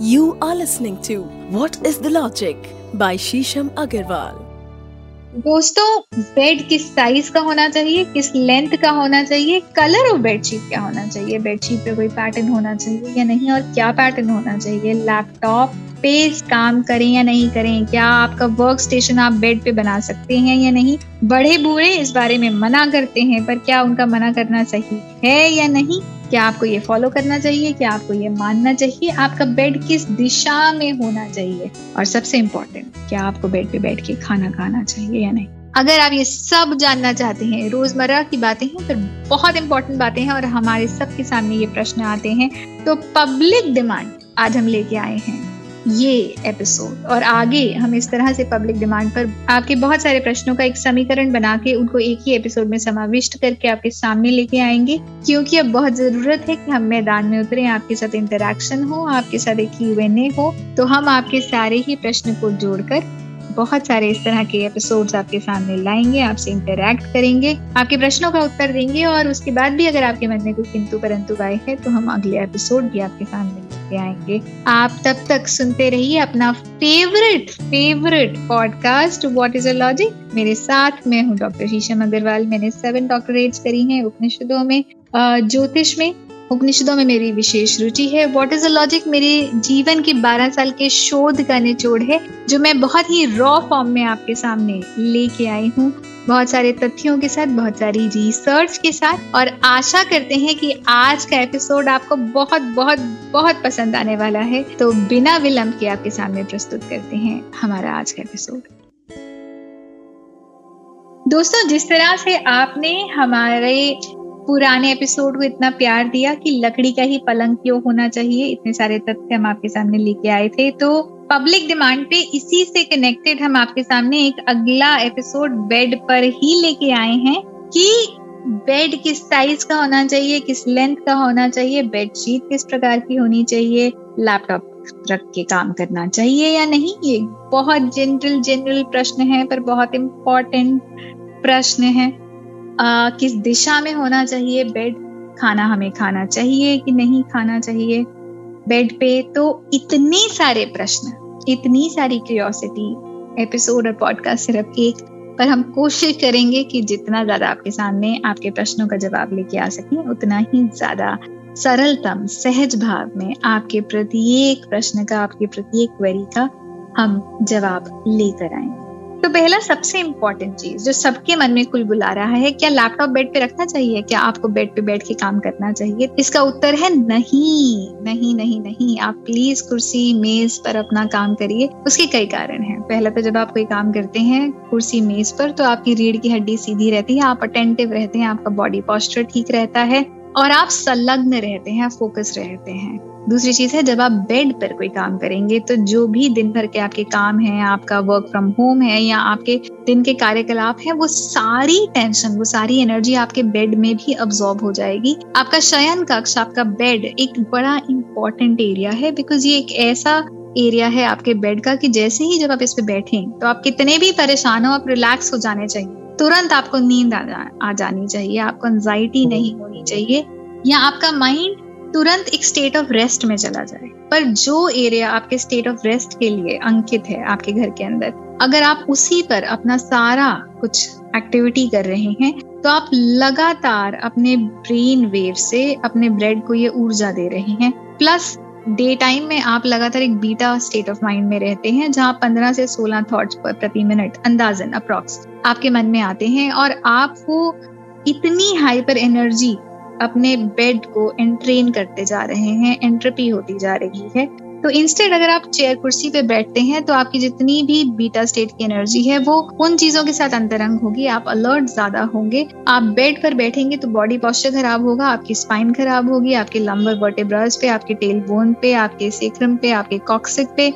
You are listening to What is the Logic by Shisham Agarwal. दोस्तों bed किस size का होना चाहिए, किस लेंथ का होना चाहिए कलर ऑफ़ बेडशीट क्या होना चाहिए बेडशीट पे कोई पैटर्न होना चाहिए या नहीं, और क्या पैटर्न होना चाहिए? लैपटॉप पे काम करें या नहीं करें? क्या आपका वर्क स्टेशन आप बेड पे बना सकते हैं या नहीं? बड़े बूढ़े इस बारे में मना करते हैं, पर क्या उनका मना करना सही है या नहीं? क्या आपको ये फॉलो करना चाहिए? क्या आपको ये मानना चाहिए? आपका बेड किस दिशा में होना चाहिए? और सबसे इम्पोर्टेंट क्या आपको बेड पे बैठ के खाना खाना चाहिए या नहीं? अगर आप ये सब जानना चाहते हैं, रोज़मर्रा की बातें हैं तो बहुत इंपॉर्टेंट बातें हैं और हमारे सबके सामने ये प्रश्न आते हैं। तो पब्लिक डिमांड आज हम लेके आए हैं। ये एपिसोड और आगे हम इस तरह से पब्लिक डिमांड पर आपके बहुत सारे प्रश्नों का एक समीकरण बना के उनको एक ही एपिसोड में समाविष्ट करके आपके सामने लेके आएँगे, क्योंकि अब बहुत ज़रूरत है कि हम मैदान में उतरे, आपके साथ इंटरेक्शन हो, आपके साथ एक क्यूएनए हो तो हम आपके सारे ही प्रश्न को जोड़कर बहुत सारे इस तरह के एपिसोड्स आपके सामने लाएँगे, आपसे इंटरेक्ट करेंगे, आपके प्रश्नों का उत्तर देंगे और उसके बाद भी अगर आपके मन में कोई किंतु परंतु आए है तो हम अगले एपिसोड भी आपके सामने लेके आएँगे। आप तब तक सुनते रहिए अपना favourite favourite podcast what is a logic मेरे साथ मैं हूँ डॉक्टर शीशम अग्रवाल मैंने सेवन डॉक्टरेट्स करी है उपनिषदों में ज्योतिष में उपनिषदों में मेरी विशेष रुचि है। वॉट इज़ द लॉजिक मेरे जीवन की 12 साल के शोध का निचोड़ है, जो मैं बहुत ही रॉ फॉर्म में आपके सामने लेके आई हूँ। बहुत सारे तथ्यों के साथ, बहुत सारी रिसर्च के साथ, और आशा करते हैं कि आज का एपिसोड आपको बहुत बहुत बहुत पसंद आने वाला है। तो बिना विलंब के आपके सामने प्रस्तुत करते हैं हमारा आज का एपिसोड दोस्तों, जिस तरह से आपने हमारे पुराने एपिसोड को इतना प्यार दिया कि लकड़ी का ही पलंग क्यों होना चाहिए? इतने सारे तथ्य हम आपके सामने लेके आए थे। तो पब्लिक डिमांड पे इसी से कनेक्टेड हम आपके सामने एक अगला एपिसोड बेड पर ही लेके आए हैं कि बेड किस साइज़ का होना चाहिए, किस लेंथ का होना चाहिए बेडशीट किस प्रकार की होनी चाहिए लैपटॉप रख के काम करना चाहिए या नहीं? ये बहुत जनरल जनरल प्रश्न है, पर बहुत इम्पोर्टेंट प्रश्न है। आ, किस दिशा में होना चाहिए? बेड खाना हमें खाना चाहिए कि नहीं खाना चाहिए? बेड पे तो इतने सारे प्रश्न इतनी सारी क्यूरियोसिटी एपिसोड और पॉडकास्ट सिर्फ़ एक पर हम कोशिश करेंगे कि जितना ज़्यादा आपके सामने आपके प्रश्नों का जवाब लेके आ सकें उतना ही ज़्यादा सरलतम सहज भाव में आपके प्रत्येक प्रश्न का आपके प्रत्येक क्वेरी का हम जवाब लेकर आएँगे तो पहला सबसे इम्पोर्टेंट चीज़ जो सबके मन में कुल बुला रहा है, क्या लैपटॉप बेड पे रखना चाहिए? क्या आपको बेड पे बैठ के काम करना चाहिए? इसका उत्तर है नहीं नहीं नहीं नहीं। आप प्लीज़ कुर्सी मेज पर अपना काम करिए। उसके कई कारण हैं। पहला तो जब आप कोई काम करते हैं कुर्सी मेज पर तो आपकी रीढ़ की हड्डी सीधी रहती है, आप अटेंटिव रहते हैं, आपका बॉडी पॉस्चर ठीक रहता है। और आप संलग्न रहते हैं फोकस रहते हैं। दूसरी चीज़ है, जब आप बेड पर कोई काम करेंगे तो जो भी दिन भर के आपके काम है, आपका वर्क फ्रॉम होम है, या आपके दिन के कार्यकलाप है, वो सारी टेंशन वो सारी एनर्जी आपके बेड में भी अब्जॉर्ब हो जाएगी। आपका शयन कक्ष, आपका बेड एक बड़ा इंपॉर्टेंट एरिया है बिकॉज़ ये एक ऐसा एरिया है आपके बेड का कि जैसे ही जब आप इस पे बैठे तो आप कितने भी परेशान हो, आप रिलैक्स हो जाने चाहिए। तुरंत आपको नींद आ, जा, आ जानी चाहिए आपको एंजाइटी नहीं होनी चाहिए या आपका माइंड तुरंत एक स्टेट ऑफ़ रेस्ट में चला जाए। पर जो एरिया आपके स्टेट ऑफ़ रेस्ट के लिए अंकित है आपके घर के अंदर अगर आप उसी पर अपना सारा कुछ एक्टिविटी कर रहे हैं तो आप लगातार अपने ब्रेन वेव से अपने ब्रेड को ये ऊर्जा दे रहे हैं। प्लस डे टाइम में आप लगातार एक बीटा स्टेट ऑफ़ माइंड में रहते हैं, जहाँ 15 से 16 थॉट्स पर प्रति मिनट अंदाजन अप्रॉक्स आपके मन में आते हैं और आप वो इतनी हाइपर एनर्जी अपने बेड को एंट्रेन करते जा रहे हैं एंट्रपी होती जा रही है। तो इंस्टेड अगर आप चेयर कुर्सी पे बैठते हैं तो आपकी जितनी भी बीटा स्टेट की एनर्जी है, वो उन चीज़ों के साथ अंतरंग होगी। आप अलर्ट ज़्यादा होंगे। आप बेड पर बैठेंगे तो बॉडी पॉस्चर खराब होगा, आपकी स्पाइन खराब होगी, आपके लंबर वर्टेब्रास पे, आपके टेल बोन पे, आपके सेक्रम पे, आपके कॉक्सिक पे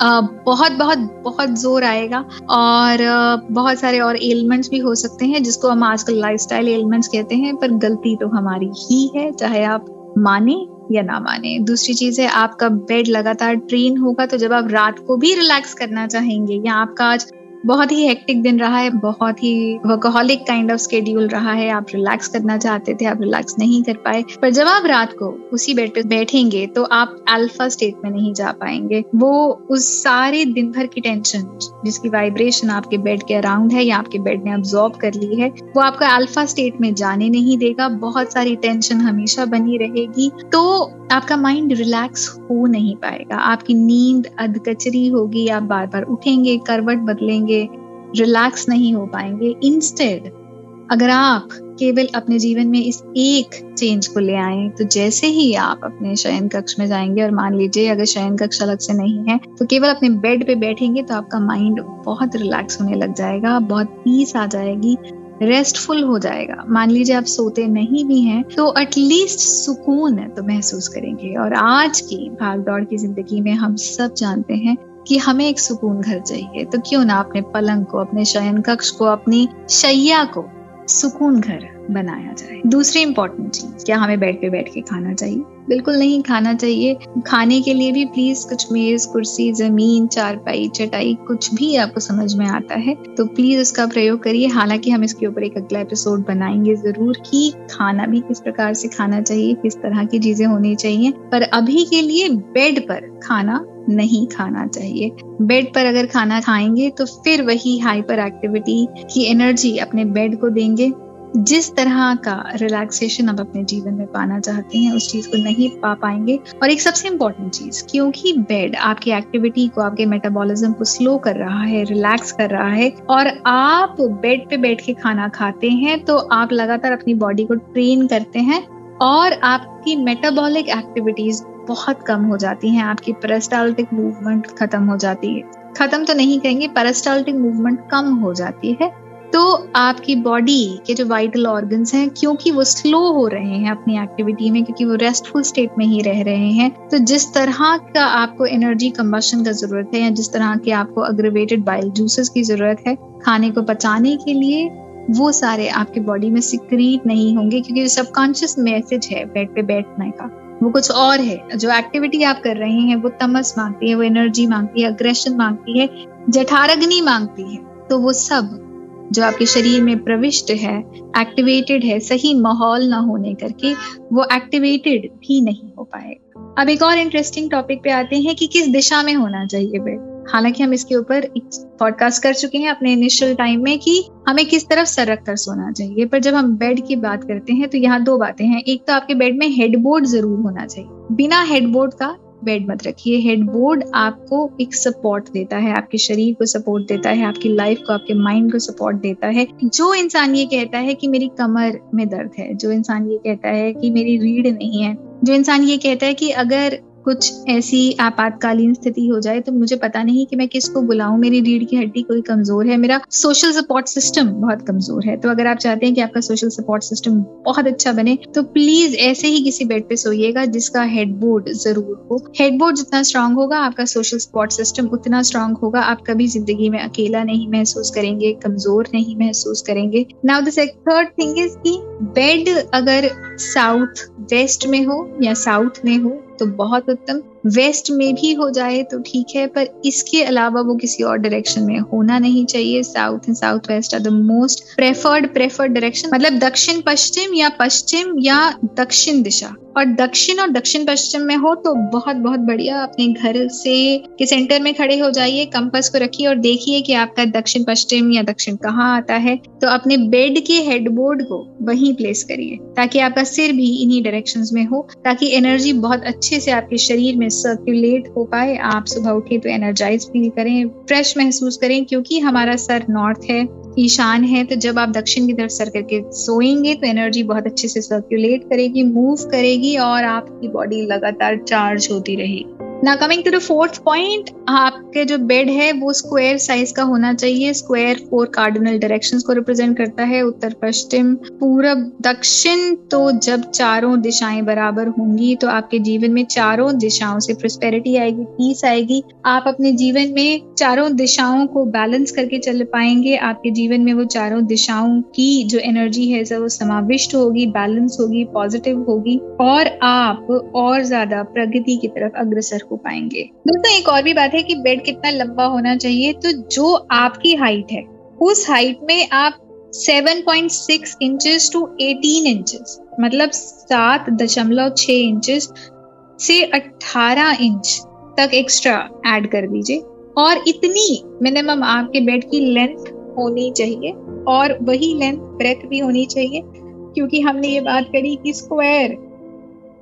बहुत बहुत बहुत ज़ोर आएगा। और बहुत सारे और एलिमेंट्स भी हो सकते हैं, जिसको हम आजकल लाइफस्टाइल एलिमेंट्स कहते हैं, पर गलती तो हमारी ही है, चाहे आप माने या ना माने। दूसरी चीज़ है, आपका बेड लगातार ट्रेन होगा तो जब आप रात को भी रिलैक्स करना चाहेंगे, या आपका आज बहुत ही हेक्टिक दिन रहा है, बहुत ही वर्कोहलिक काइंड ऑफ़ स्केड्यूल रहा है। आप रिलैक्स करना चाहते थे, आप रिलैक्स नहीं कर पाए। पर जब आप रात को उसी बेड पे बैठेंगे तो आप अल्फ़ा स्टेट में नहीं जा पाएँगे। वो उस सारे दिन भर की टेंशन जिसकी वाइब्रेशन आपके बेड के अराउंड है या आपके बेड ने अब्जॉर्ब कर ली है, वो आपका अल्फ़ा स्टेट में जाने नहीं देगा। बहुत सारी टेंशन हमेशा बनी रहेगी। तो आपका माइंड रिलैक्स हो नहीं पाएगा। आपकी नींद अधकचरी होगी। आप बार बार उठेंगे, करवट बदलेंगे रिलैक्स नहीं हो पाएँगे इंस्टेड अगर आप केवल अपने जीवन में इस एक चेंज को ले आए तो जैसे ही आप अपने शयन कक्ष में जाएँगे, और मान लीजिए अगर शयन कक्ष अलग से नहीं है तो केवल अपने बेड पे बैठेंगे तो आपका माइंड बहुत रिलैक्स होने लग जाएगा, बहुत पीस आ जाएगी रेस्टफुल हो जाएगा। मान लीजिए आप सोते नहीं भी हैं तो एटलीस्ट सुकून तो महसूस करेंगे। और आज की भाग दौड़ की ज़िंदगी में हम सब जानते हैं कि हमें एक सुकून घर चाहिए। तो क्यों ना अपने पलंग को, अपने शयन कक्ष को, अपनी शैया को सुकून घर बनाया जाए। दूसरी इंपॉर्टेंट चीज़, क्या हमें बेड पे बैठ के खाना चाहिए? बिल्कुल नहीं खाना चाहिए। खाने के लिए भी प्लीज़ कुछ मेज, कुर्सी, ज़मीन, चारपाई, चटाई, कुछ भी आपको समझ में आता है तो प्लीज़ उसका प्रयोग करिए। हालाँकि हम इसके ऊपर एक अगला एपिसोड बनाएँगे ज़रूर कि खाना भी किस प्रकार से खाना चाहिए, किस तरह की चीज़ें होनी चाहिए, पर अभी के लिए बेड पर खाना नहीं खाना चाहिए। बेड पर अगर खाना खाएँगे तो फिर वही हाइपर एक्टिविटी की एनर्जी अपने बेड को देंगे। जिस तरह का रिलैक्सेशन आप अपने जीवन में पाना चाहते हैं, उस चीज़ को नहीं पा पाएँगे। और एक सबसे इम्पोर्टेंट चीज़, क्योंकि बेड आपकी एक्टिविटी को, आपके मेटाबॉलिज्म को स्लो कर रहा है रिलैक्स कर रहा है, और आप बेड पे बैठ के खाना खाते हैं तो आप लगातार अपनी बॉडी को ट्रेन करते हैं, और आपकी मेटाबॉलिक एक्टिविटीज़ बहुत कम हो जाती हैं, आपकी पेरिस्टाल्टिक मूवमेंट खत्म हो जाती है। खत्म तो नहीं कहेंगे पेरिस्टाल्टिक मूवमेंट कम हो जाती है। तो आपकी बॉडी के जो वाइटल ऑर्गन्स हैं, क्योंकि वो स्लो हो रहे हैं अपनी एक्टिविटी में, क्योंकि वो रेस्टफुल स्टेट में ही रह रहे हैं तो जिस तरह का आपको एनर्जी कम्बशन का ज़रूरत है या जिस तरह के आपको अग्रेवेटेड बाइल जूसेस की ज़रूरत है, खाने को पचाने के लिए, वो सारे आपके बॉडी में सिक्रीट नहीं होंगे, क्योंकि जो सबकॉन्शियस मैसेज है बेड पे बैठने का। वो कुछ और है। जो एक्टिविटी आप कर रहे हैं, वो तमस मांगती है, वो एनर्जी मांगती है अग्रेशन मांगती है, जठारग्नि मांगती है तो वो सब जो आपके शरीर में प्रविष्ट है एक्टिवेटेड है, सही माहौल ना होने करके, वो एक्टिवेटेड भी नहीं हो पाएगा। अब एक और इंटरेस्टिंग टॉपिक पे आते हैं कि किस दिशा में होना चाहिए बेड हालाँकि हम इसके ऊपर पॉडकास्ट कर चुके हैं अपने इनिशियल टाइम में कि हमें किस तरफ़ सर रख कर सोना चाहिए। पर जब हम बेड की बात करते हैं तो यहाँ दो बातें हैं। एक तो आपके बेड में हेडबोर्ड ज़रूर होना चाहिए। बिना हेडबोर्ड का बेड मत रखिए। हेडबोर्ड आपको एक सपोर्ट देता है, आपके शरीर को सपोर्ट देता है, आपकी लाइफ को, आपके माइंड को सपोर्ट देता है। जो इंसान ये कहता है कि मेरी कमर में दर्द है, जो इंसान ये कहता है कि मेरी रीढ़ नहीं है, जो इंसान ये कहता है कि अगर कुछ ऐसी आपातकालीन स्थिति हो जाए तो मुझे पता नहीं कि मैं किसको बुलाऊं। मेरी रीढ़ की हड्डी कोई कमज़ोर है? मेरा सोशल सपोर्ट सिस्टम बहुत कमज़ोर है। तो अगर आप चाहते हैं कि आपका सोशल सपोर्ट सिस्टम बहुत अच्छा बने तो प्लीज़ ऐसे ही किसी बेड पे सोइएगा जिसका हेडबोर्ड ज़रूर हो। हेडबोर्ड जितना स्ट्रांग होगा, आपका सोशल सपोर्ट सिस्टम उतना स्ट्रांग होगा। आप कभी ज़िंदगी में अकेला नहीं महसूस करेंगे, कमज़ोर नहीं महसूस करेंगे। Now the third thing is की बेड अगर साउथ वेस्ट में हो या साउथ में हो तो बहुत उत्तम। वेस्ट में भी हो जाए तो ठीक है, पर इसके अलावा वो किसी और डायरेक्शन में होना नहीं चाहिए। South and south west are the most preferred preferred direction मतलब दक्षिण पश्चिम या पश्चिम या दक्षिण दिशा। और दक्षिण और दक्षिण पश्चिम में हो तो बहुत बहुत बढ़िया। अपने घर से के सेंटर में खड़े हो जाइए कंपस को रखिए और देखिए कि आपका दक्षिण पश्चिम या दक्षिण कहाँ आता है। तो अपने बेड के हेडबोर्ड को वहीं प्लेस करिए, ताकि आपका सिर भी इन्हीं डायरेक्शन में हो, ताकि एनर्जी बहुत अच्छे से आपके शरीर में सर्कुलेट हो पाए। आप सुबह उठे तो एनर्जाइज फील करें फ्रेश महसूस करें, क्योंकि हमारा सर नॉर्थ है, ईशान है तो जब आप दक्षिण की तरफ़ सर करके सोएँगे तो एनर्जी बहुत अच्छे से सर्कुलेट करेगी मूव करेगी और आपकी बॉडी लगातार चार्ज होती रहेगी। ना coming to the fourth point आपके जो बेड है, वो स्क्वायर साइज़ का होना चाहिए। स्क्वायर फोर कार्डिनल डायरेक्शंस को रिप्रेजेंट करता है। उत्तर, पश्चिम, पूरब, दक्षिण तो जब चारों दिशाएँ बराबर होंगी तो आपके जीवन में चारों दिशाओं से प्रोस्पेरिटी आएगी पीस आएगी। आप अपने जीवन में चारों दिशाओं को बैलेंस करके चल पाएँगे। आपके जीवन में वो चारों दिशाओं की जो एनर्जी है वो समाविष्ट होगी बैलेंस होगी पॉजिटिव होगी। और आप और ज़्यादा प्रगति की तरफ़ अग्रसर हो पाएँगे। दोस्तों एक और भी बात है कि बेड कितना लंबा होना चाहिए तो जो आपकी हाइट है, उस हाइट में आप 7.6 इंचेस टू 18 इंचेस मतलब सात दशमलव छ इंचेस से 18 इंच तक एक्स्ट्रा ऐड कर दीजिए। और इतनी मिनिमम आपके बेड की लेंथ होनी चाहिए और वही लेंथ ब्रेथ भी होनी चाहिए, क्योंकि हमने ये बात करी कि स्क्वायर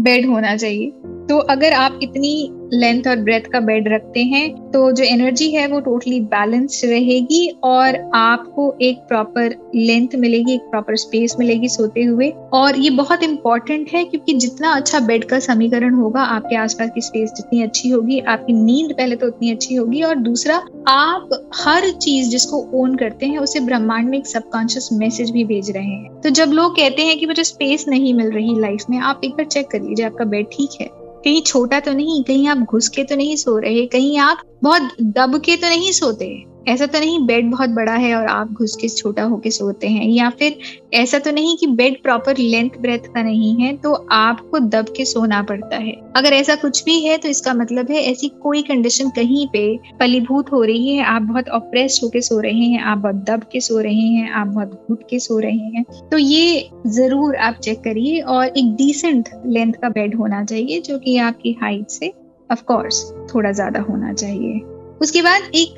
बेड होना चाहिए। तो अगर आप इतनी लेंथ और ब्रेथ का बेड रखते हैं तो जो एनर्जी है वो टोटली बैलेंस्ड रहेगी और आपको एक प्रॉपर लेंथ मिलेगी, एक प्रॉपर स्पेस मिलेगी सोते हुए। और ये बहुत इंपॉर्टेंट है क्योंकि जितना अच्छा बेड का समीकरण होगा, आपके आसपास की स्पेस जितनी अच्छी होगी, आपकी नींद पहले तो उतनी अच्छी होगी और दूसरा, आप हर चीज़ जिसको ओन करते हैं, उसे ब्रह्मांड में एक सबकॉन्शियस मैसेज भी भेज रहे हैं। तो जब लोग कहते हैं कि मुझे स्पेस नहीं मिल रही लाइफ में, आप एक बार चेक कर लीजिए, आपका बेड ठीक है। कहीं छोटा तो नहीं, कहीं आप घुस के तो नहीं सो रहे, कहीं आप बहुत दब के तो नहीं सोते। ऐसा तो नहीं बेड बहुत बड़ा है और आप घुस के छोटा होके सोते हैं, या फिर ऐसा तो नहीं कि बेड प्रॉपर लेंथ ब्रेथ का नहीं है तो आपको दब के सोना पड़ता है। अगर ऐसा कुछ भी है तो इसका मतलब है ऐसी कोई कंडीशन कहीं पे फलीभूत हो रही है, आप बहुत ऑप्रेस होके सो रहे हैं, आप बहुत दब के सो रहे हैं, आप बहुत घुट के सो रहे हैं तो ये ज़रूर आप चेक करिए और एक डिसेंट लेंथ का बेड होना चाहिए, जो कि आपकी हाइट से ऑफकोर्स थोड़ा ज़्यादा होना चाहिए। उसके बाद एक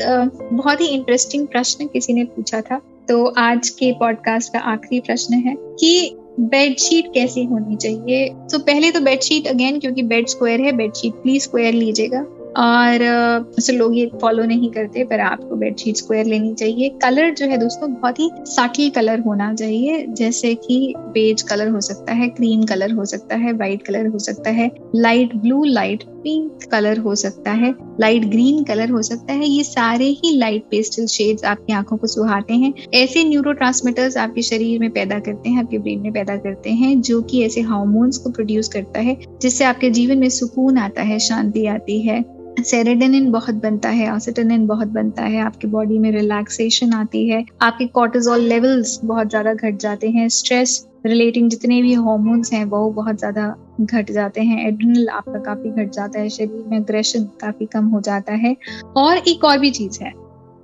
बहुत ही इंटरेस्टिंग प्रश्न किसी ने पूछा था। तो आज के पॉडकास्ट का आखिरी प्रश्न है कि बेडशीट कैसी होनी चाहिए? तो पहले तो बेडशीट अगेन क्योंकि बेड स्क्वायर है बेडशीट प्लीज़ स्क्वायर लीजिएगा। और uh, लोग ये फॉलो नहीं करते पर आपको बेडशीट स्क्वायर लेनी चाहिए। कलर जो है दोस्तों बहुत ही साटल कलर होना चाहिए। जैसे कि बेज कलर हो सकता है क्रीम कलर हो सकता है वाइट कलर हो सकता है। Light blue light pink colour हो सकता है लाइट ग्रीन कलर हो सकता है, ये सारे ही लाइट पेस्टल शेड्स आपकी आँखों को सुहाते हैं। ऐसे न्यूरो आपके शरीर में पैदा करते हैं, आपके ब्रेन में पैदा करते हैं, जो कि ऐसे हार्मोन्स को प्रोड्यूस करता है, जिससे आपके जीवन में सुकून आता है, शांति आती है। सेरेडेनिन बहुत बनता है ऑसिटनिन बहुत बनता है, आपके बॉडी में रिलैक्सेशन आती है, आपके कॉर्टिजोल लेवल्स बहुत ज़्यादा घट जाते हैं स्ट्रेस रिलेटिंग जितने भी हॉर्मोन्स हैं वो बहुत ज़्यादा घट जाते हैं एड्रिनल आपका काफ़ी घट जाता है, शरीर में अग्रेशन काफ़ी कम हो जाता है और एक और भी चीज़ है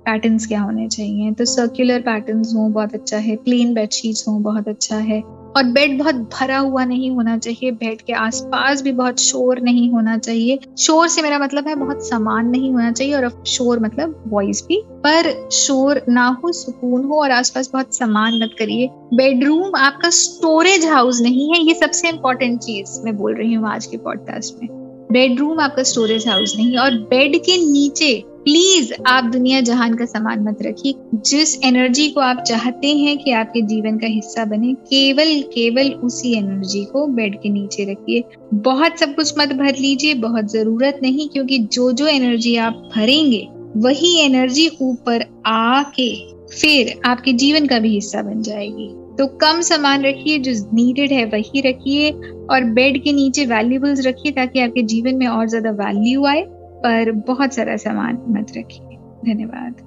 पैटर्न्स क्या होने चाहिए तो सर्कुलर पैटर्न्स हो बहुत अच्छा है प्लेन बेडशीट्स हो बहुत अच्छा है और बेड बहुत भरा हुआ नहीं होना चाहिए बेड के आसपास भी बहुत शोर नहीं होना चाहिए। शोर से मेरा मतलब है बहुत सामान नहीं होना चाहिए और शोर मतलब वॉइस भी। पर शोर ना हो, सुकून हो और आसपास बहुत सामान मत करिए। बेडरूम आपका स्टोरेज हाउस नहीं है, ये सबसे इंपॉर्टेंट चीज़ मैं बोल रही हूँ आज के पॉडकास्ट में। बेडरूम आपका स्टोरेज हाउस नहीं और बेड के नीचे प्लीज़ आप दुनिया जहान का सामान मत रखिए। जिस एनर्जी को आप चाहते हैं कि आपके जीवन का हिस्सा बने, केवल केवल उसी एनर्जी को बेड के नीचे रखिए। बहुत सब कुछ मत भर लीजिए, बहुत ज़रूरत नहीं, क्योंकि जो जो एनर्जी आप भरेंगे, वही एनर्जी ऊपर आके फिर आपके जीवन का भी हिस्सा बन जाएगी। तो कम सामान रखिए, जो नीडेड है, वही रखिए और बेड के नीचे वैल्यूबल्स रखिए ताकि आपके जीवन में और ज़्यादा वैल्यू आए, पर बहुत सारा सामान मत रखिए। धन्यवाद।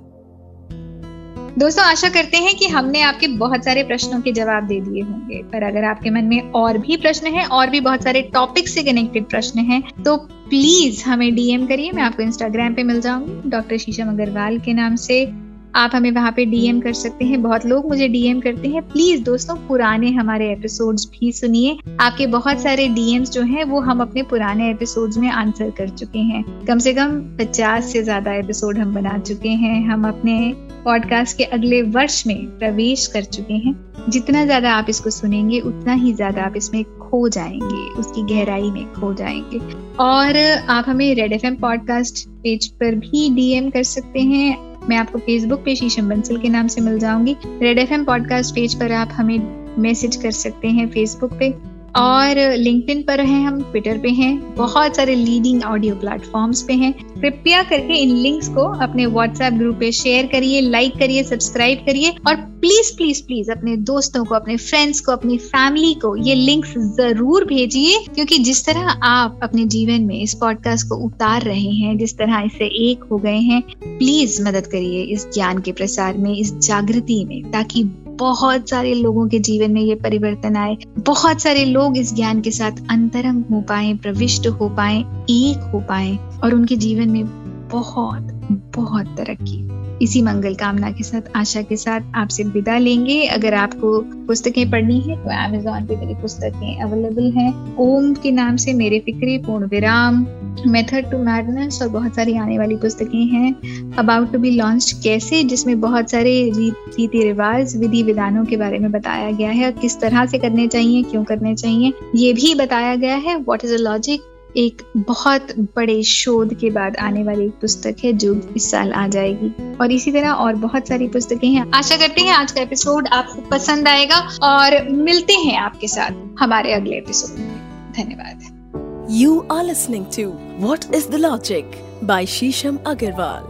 दोस्तों, आशा करते हैं कि हमने आपके बहुत सारे प्रश्नों के जवाब दे दिए होंगे, पर अगर आपके मन में और भी प्रश्न हैं और भी बहुत सारे टॉपिक से कनेक्टेड प्रश्न हैं तो प्लीज़ हमें डीएम करिए, मैं आपको इंस्टाग्राम पे मिल जाऊँगी डॉक्टर शीशम अग्रवाल के नाम से। आप हमें वहाँ पे डीएम कर सकते हैं। बहुत लोग मुझे डीएम करते हैं। प्लीज़ दोस्तों पुराने हमारे एपिसोड्स भी सुनिए। आपके बहुत सारे डीएम्स जो हैं वो हम अपने पुराने एपिसोड्स में आंसर कर चुके हैं। कम से कम पचास से ज़्यादा एपिसोड हम बना चुके हैं। हम अपने पॉडकास्ट के अगले वर्ष में प्रवेश कर चुके हैं। जितना ज़्यादा आप इसको सुनेंगे उतना ही ज़्यादा आप इसमें खो जाएँगे। उसकी गहराई में खो जाएँगे। और आप हमें रेड एफएम पॉडकास्ट पेज पर भी डीएम कर सकते हैं। मैं आपको फेसबुक पे शीशम बंसल के नाम से मिल जाऊँगी। रेड एफएम पॉडकास्ट पेज पर आप हमें मैसेज कर सकते हैं फेसबुक पे। और लिंक्डइन पर हैं हम ट्विटर पे हैं, बहुत सारे लीडिंग ऑडियो प्लेटफॉर्म्स पे हैं। कृपया करके इन लिंक्स को अपने व्हाट्सएप ग्रुप पे शेयर करिए लाइक करिए सब्सक्राइब करिए और प्लीज़ प्लीज़ प्लीज़ अपने दोस्तों को, अपने फ्रेंड्स को, अपनी फैमिली को ये लिंक्स ज़रूर भेजिए, क्योंकि जिस तरह आप अपने जीवन में इस पॉडकास्ट को उतार रहे हैं, जिस तरह इससे एक हो गए हैं प्लीज़ मदद करिए इस ज्ञान के प्रसार में, इस जागृति में, ताकि बहुत सारे लोगों के जीवन में ये परिवर्तन आए। बहुत सारे लोग इस ज्ञान के साथ अंतरंग हो पाए, प्रविष्ट हो पाए, एक हो पाए और उनके जीवन में बहुत बहुत तरक्की। इसी मंगल कामना के साथ, आशा के साथ आपसे विदा लेंगे। अगर आपको पुस्तकें पढ़नी है तो अमेजोन पे मेरी पुस्तकें अवेलेबल हैं। ओम के नाम से मेरे फिक्रे, पूर्ण विराम। मेथड टू मैडनेस और बहुत सारी आने वाली पुस्तकें हैं। अबाउट टू बी लॉन्च कैसे, जिसमें बहुत सारे रीति रिवाज, विधि विधानों के बारे में बताया गया है और किस तरह से करने चाहिए, क्यों करने चाहिए, ये भी बताया गया है। व्हाट इज़ अ लॉजिक एक बहुत बड़े शोध के बाद आने वाली एक पुस्तक है जो इस साल आ जाएगी। और इसी तरह और बहुत सारी पुस्तकें हैं। आशा करते हैं आज का एपिसोड आपको पसंद आएगा और मिलते हैं आपके साथ हमारे अगले एपिसोड में। धन्यवाद। You are listening to what is the logic by Shisham Agarwal